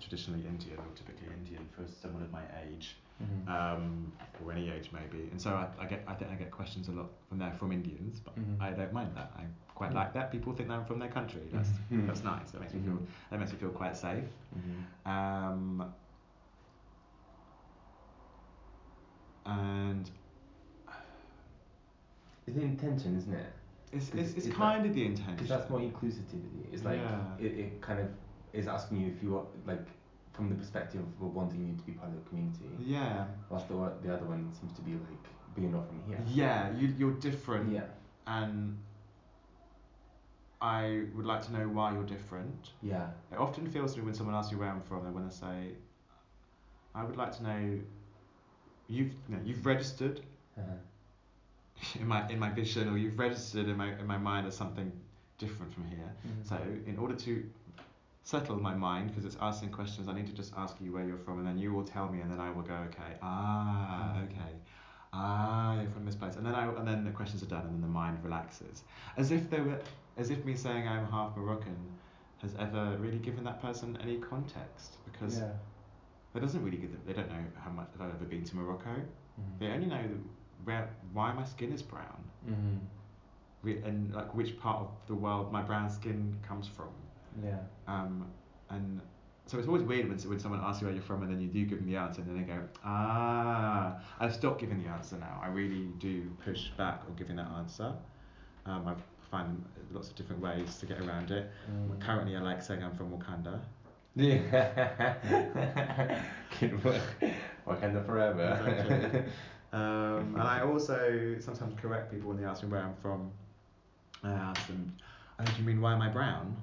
[SPEAKER 2] traditionally Indian or typically Indian for someone of my age,
[SPEAKER 1] mm-hmm.
[SPEAKER 2] um, or any age maybe. And so I, I get I think I get questions a lot from there from Indians, but
[SPEAKER 1] Mhm.
[SPEAKER 2] I don't mind that. I quite
[SPEAKER 1] Mm.
[SPEAKER 2] like that. People think that I'm from their country. That's
[SPEAKER 1] Mhm.
[SPEAKER 2] that's nice. That makes me feel that makes me feel quite safe.
[SPEAKER 1] Mm-hmm.
[SPEAKER 2] Um, and
[SPEAKER 1] It's the intention, isn't it?
[SPEAKER 2] it's it's, it's
[SPEAKER 1] is
[SPEAKER 2] kind of the intention.
[SPEAKER 1] Because that's more inclusivity. It's like
[SPEAKER 2] Yeah.
[SPEAKER 1] it, it kind of is asking you if you are like from the perspective of wanting you to be part of the community.
[SPEAKER 2] Yeah.
[SPEAKER 1] Whilst the the other one seems to be like being off from here.
[SPEAKER 2] Yeah, you you're different.
[SPEAKER 1] Yeah.
[SPEAKER 2] And I would like to know why you're different.
[SPEAKER 1] Yeah.
[SPEAKER 2] It often feels to me when someone asks you where I'm from, they want to say, I would like to know. You've you know, you've registered
[SPEAKER 1] Uh-huh.
[SPEAKER 2] In my in my vision, or you've registered in my in my mind as something different from here.
[SPEAKER 1] Mhm.
[SPEAKER 2] So in order to settle my mind, because it's asking questions, I need to just ask you where you're from, and then you will tell me, and then I will go, okay, ah,
[SPEAKER 1] Mhm.
[SPEAKER 2] okay, ah, you're from this place, and then I and then the questions are done, and then the mind relaxes, as if they were, as if me saying I'm half Moroccan has ever really given that person any context, because
[SPEAKER 1] yeah.
[SPEAKER 2] that doesn't really give them, they don't know how much I've ever been to Morocco,
[SPEAKER 1] Mhm.
[SPEAKER 2] they only know where why my skin is brown,
[SPEAKER 1] Mhm.
[SPEAKER 2] re- and like which part of the world my brown skin comes from.
[SPEAKER 1] Yeah.
[SPEAKER 2] Um, and so it's always weird when, when someone asks you where you're from and then you do give them the answer and then they go, ah, I've stopped giving the answer now. I really do push back on giving that answer. Um, I find lots of different ways to get around it.
[SPEAKER 1] Mm.
[SPEAKER 2] Currently, I like saying I'm from Wakanda.
[SPEAKER 1] Yeah. Can work. Wakanda forever.
[SPEAKER 2] Exactly. Um, and I also sometimes correct people when they ask me where I'm from. I ask them, oh, do you mean why am I brown?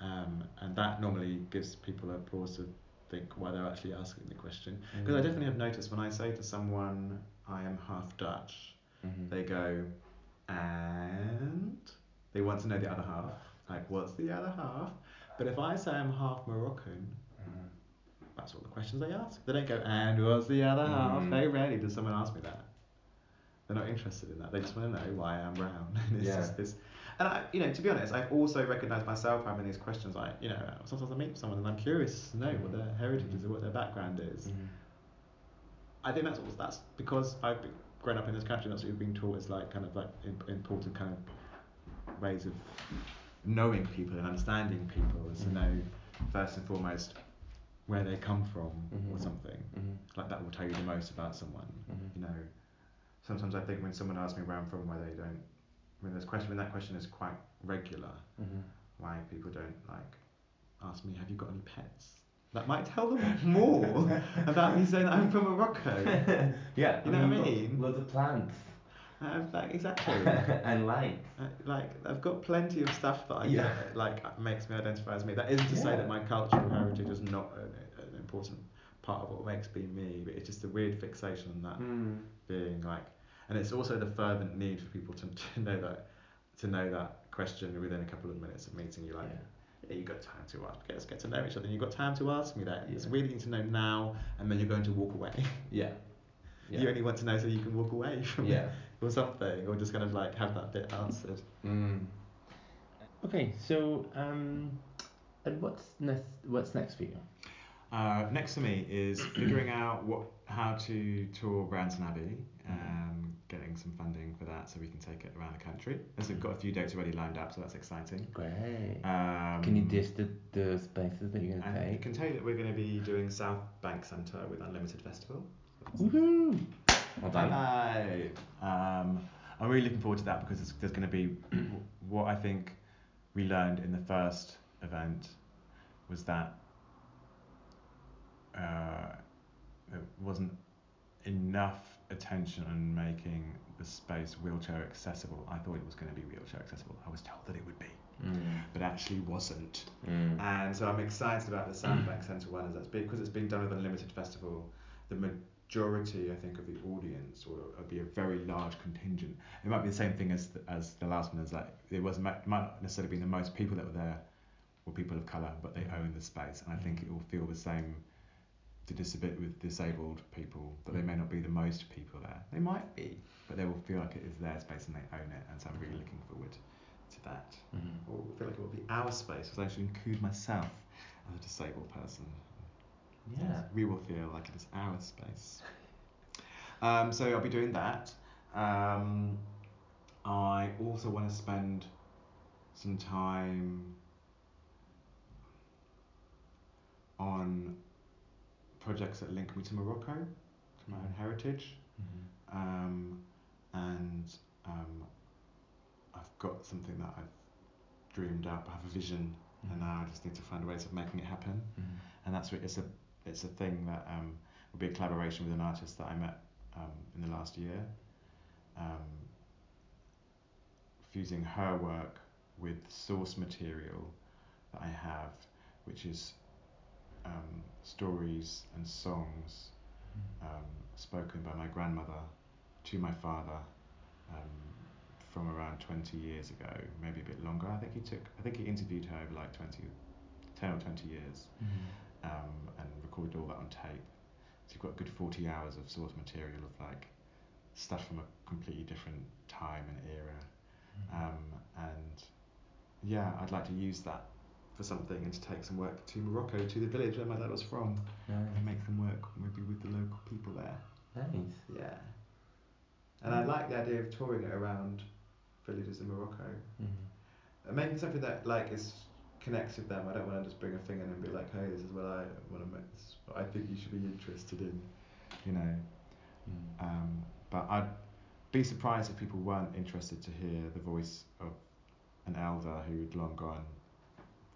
[SPEAKER 2] Um, and that normally gives people a pause to think why they're actually asking the question. Because I
[SPEAKER 1] Mm.
[SPEAKER 2] definitely have noticed when I say to someone, I am half Dutch,
[SPEAKER 1] Mhm.
[SPEAKER 2] they go, and they want to know the other half. Like, what's the other half? But if I say I'm half Moroccan. That's all the questions they ask. They don't go, and what's the other half?
[SPEAKER 1] Mm.
[SPEAKER 2] Very rarely does someone ask me that. They're not interested in that. They just want to know why I'm brown. And it's
[SPEAKER 1] Yeah.
[SPEAKER 2] just this. And I, you know, to be honest, I've also recognised myself having these questions. Like, you know, sometimes I meet someone and I'm curious to know what their heritage is or what their background is.
[SPEAKER 1] Mhm.
[SPEAKER 2] I think that's that's because I've been, grown up in this country. That's what you've been taught is like kind of like im- important kind of ways of knowing people and understanding people is to
[SPEAKER 1] Mhm.
[SPEAKER 2] know first and foremost where they come from or
[SPEAKER 1] Mhm.
[SPEAKER 2] something.
[SPEAKER 1] Mhm.
[SPEAKER 2] Like that will tell you the most about someone.
[SPEAKER 1] Mhm.
[SPEAKER 2] You know, sometimes I think when someone asks me where I'm from, why they don't, when this question, when that question is quite regular,
[SPEAKER 1] Mhm.
[SPEAKER 2] why people don't like ask me, have you got any pets? That might tell them more about me saying that I'm from Morocco.
[SPEAKER 1] yeah.
[SPEAKER 2] You know what I
[SPEAKER 1] you've got
[SPEAKER 2] mean?
[SPEAKER 1] Loads of plants.
[SPEAKER 2] Like, exactly.
[SPEAKER 1] and lights.
[SPEAKER 2] Uh, like I've got plenty of stuff that I
[SPEAKER 1] Yeah.
[SPEAKER 2] get, like makes me identify as me. That isn't to say that my cultural heritage is not an, an important part of what makes me me, but it's just a weird fixation on that
[SPEAKER 1] Mm.
[SPEAKER 2] being like, and it's also the fervent need for people to, to know that to know that question within a couple of minutes of meeting you. Like, yeah, you got time to ask. Let's get to know each other. and You got time to ask me that. It's
[SPEAKER 1] Yeah.
[SPEAKER 2] really need to know now, and then you're going to walk away.
[SPEAKER 1] Yeah. Yeah.
[SPEAKER 2] You only want to know so you can walk away from it
[SPEAKER 1] yeah.
[SPEAKER 2] Or something, or just kind of like have that bit answered.
[SPEAKER 1] Mm. Okay, so um, and what's next? What's next for you?
[SPEAKER 2] Uh, next to me is figuring out what how to tour Brownton Abbey, um, getting some funding for that so we can take it around the country. As we've got a few dates already lined up, so that's exciting.
[SPEAKER 1] Great.
[SPEAKER 2] Um,
[SPEAKER 1] Can you dish the, the spaces that you're gonna take?
[SPEAKER 2] I can tell you that we're going to be doing South Bank Centre with Unlimited Festival.
[SPEAKER 1] Woohoo! Well done.
[SPEAKER 2] Um, I'm really looking forward to that because it's, there's going to be what I think we learned in the first event was that uh, there wasn't enough attention on making the space wheelchair accessible. I thought it was going to be wheelchair accessible. I was told that it would be,
[SPEAKER 1] Mm.
[SPEAKER 2] but actually wasn't.
[SPEAKER 1] Mm.
[SPEAKER 2] And so I'm excited about the South Bank Centre one, as that's because it's being done with Unlimited Festival. The majority, I think, of the audience, or it'd be a very large contingent. It might be the same thing as the, as the last one. As like it was might not necessarily be the most people that were there were people of color, but they own the space, and I think it will feel the same to disab- with disabled people that they may not be the most people there. They might be, but they will feel like it is their space and they own it. And so I'm really looking forward to that.
[SPEAKER 1] Mm-hmm.
[SPEAKER 2] Or feel like it will be our space because I actually include myself as a disabled person.
[SPEAKER 1] Yeah.
[SPEAKER 2] We will feel like it is our space. Um, so I'll be doing that. Um, I also want to spend some time on projects that link me to Morocco, to my own heritage.
[SPEAKER 1] Mm-hmm.
[SPEAKER 2] Um, and um, I've got something that I've dreamed up. I have a vision, and now I just need to find ways of making it happen.
[SPEAKER 1] Mm-hmm.
[SPEAKER 2] And that's re- it's a it's a thing that um, will be a collaboration with an artist that I met um, in the last year, um, fusing her work with source material that I have, which is um, stories and songs um, spoken by my grandmother to my father um, from around 20 years ago, maybe a bit longer. I think he took, I think he interviewed her over like 20, 10 or 20 years
[SPEAKER 1] Mm-hmm.
[SPEAKER 2] Um, and recorded all that on tape. So you've got a good 40 hours of source material of like stuff from a completely different time and era. Um, and yeah, I'd like to use that for something and to take some work to Morocco, to the village where my dad was from, and make some work maybe with the local people there.
[SPEAKER 1] Nice.
[SPEAKER 2] Yeah. And I like the idea of touring it around villages in Morocco.
[SPEAKER 1] Mm-hmm.
[SPEAKER 2] And making something that like is connects with them. I don't want to just bring a thing in and be like, hey, this is what I want to make. This is what I think you should be interested in. You know.
[SPEAKER 1] Mm.
[SPEAKER 2] Um, but I'd be surprised if people weren't interested to hear the voice of an elder who'd long gone,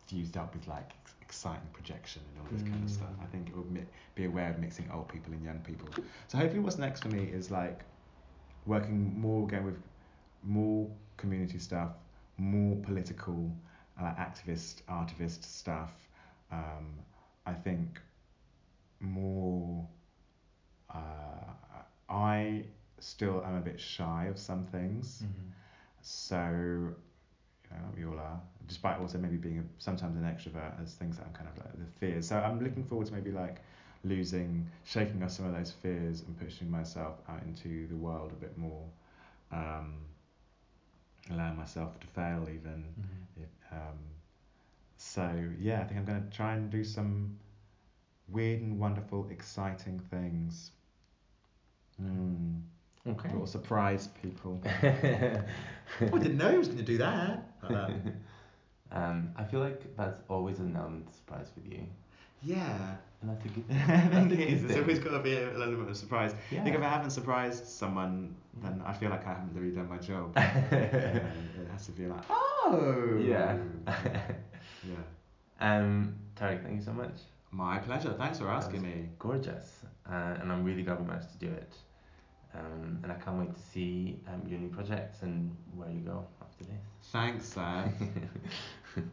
[SPEAKER 2] fused up with like ex- exciting projection and all this kind of stuff.
[SPEAKER 1] Mm.
[SPEAKER 2] I think it would mi- be aware of mixing old people and young people. So hopefully, what's next for me is like working more again with more community stuff, more political, uh, activist, artivist stuff. Um, I think more. Uh, I still am a bit shy of some things,
[SPEAKER 1] Mm-hmm.
[SPEAKER 2] so you know, we all are. Despite also maybe being a, sometimes an extrovert, as things that I'm kind of like the fears. So I'm looking forward to maybe like losing, shaking off some of those fears and pushing myself out into the world a bit more. Um, allowing myself to fail even.
[SPEAKER 1] Mm-hmm.
[SPEAKER 2] It, um, so yeah, I think I'm going to try and do some weird and wonderful, exciting things. Mm.
[SPEAKER 1] Okay.
[SPEAKER 2] Little surprise people.
[SPEAKER 1] I
[SPEAKER 2] I didn't know he was going to do that.
[SPEAKER 1] um, I feel like that's always an element of surprise with you,
[SPEAKER 2] yeah,
[SPEAKER 1] and that's a good.
[SPEAKER 2] I think
[SPEAKER 1] a
[SPEAKER 2] it
[SPEAKER 1] good
[SPEAKER 2] is. It's
[SPEAKER 1] thing.
[SPEAKER 2] always got to be a element of surprise. I think if I haven't surprised someone, then I feel like I haven't really done my job. Um, it has to be like, oh.
[SPEAKER 1] Yeah.
[SPEAKER 2] yeah.
[SPEAKER 1] um, Tarik, thank you so much.
[SPEAKER 2] My pleasure. Thanks for asking me.
[SPEAKER 1] Gorgeous, uh, and I'm really glad we managed to do it. Um, and I can't wait to see um, your new projects and where you go after this.
[SPEAKER 2] Thanks, Sam.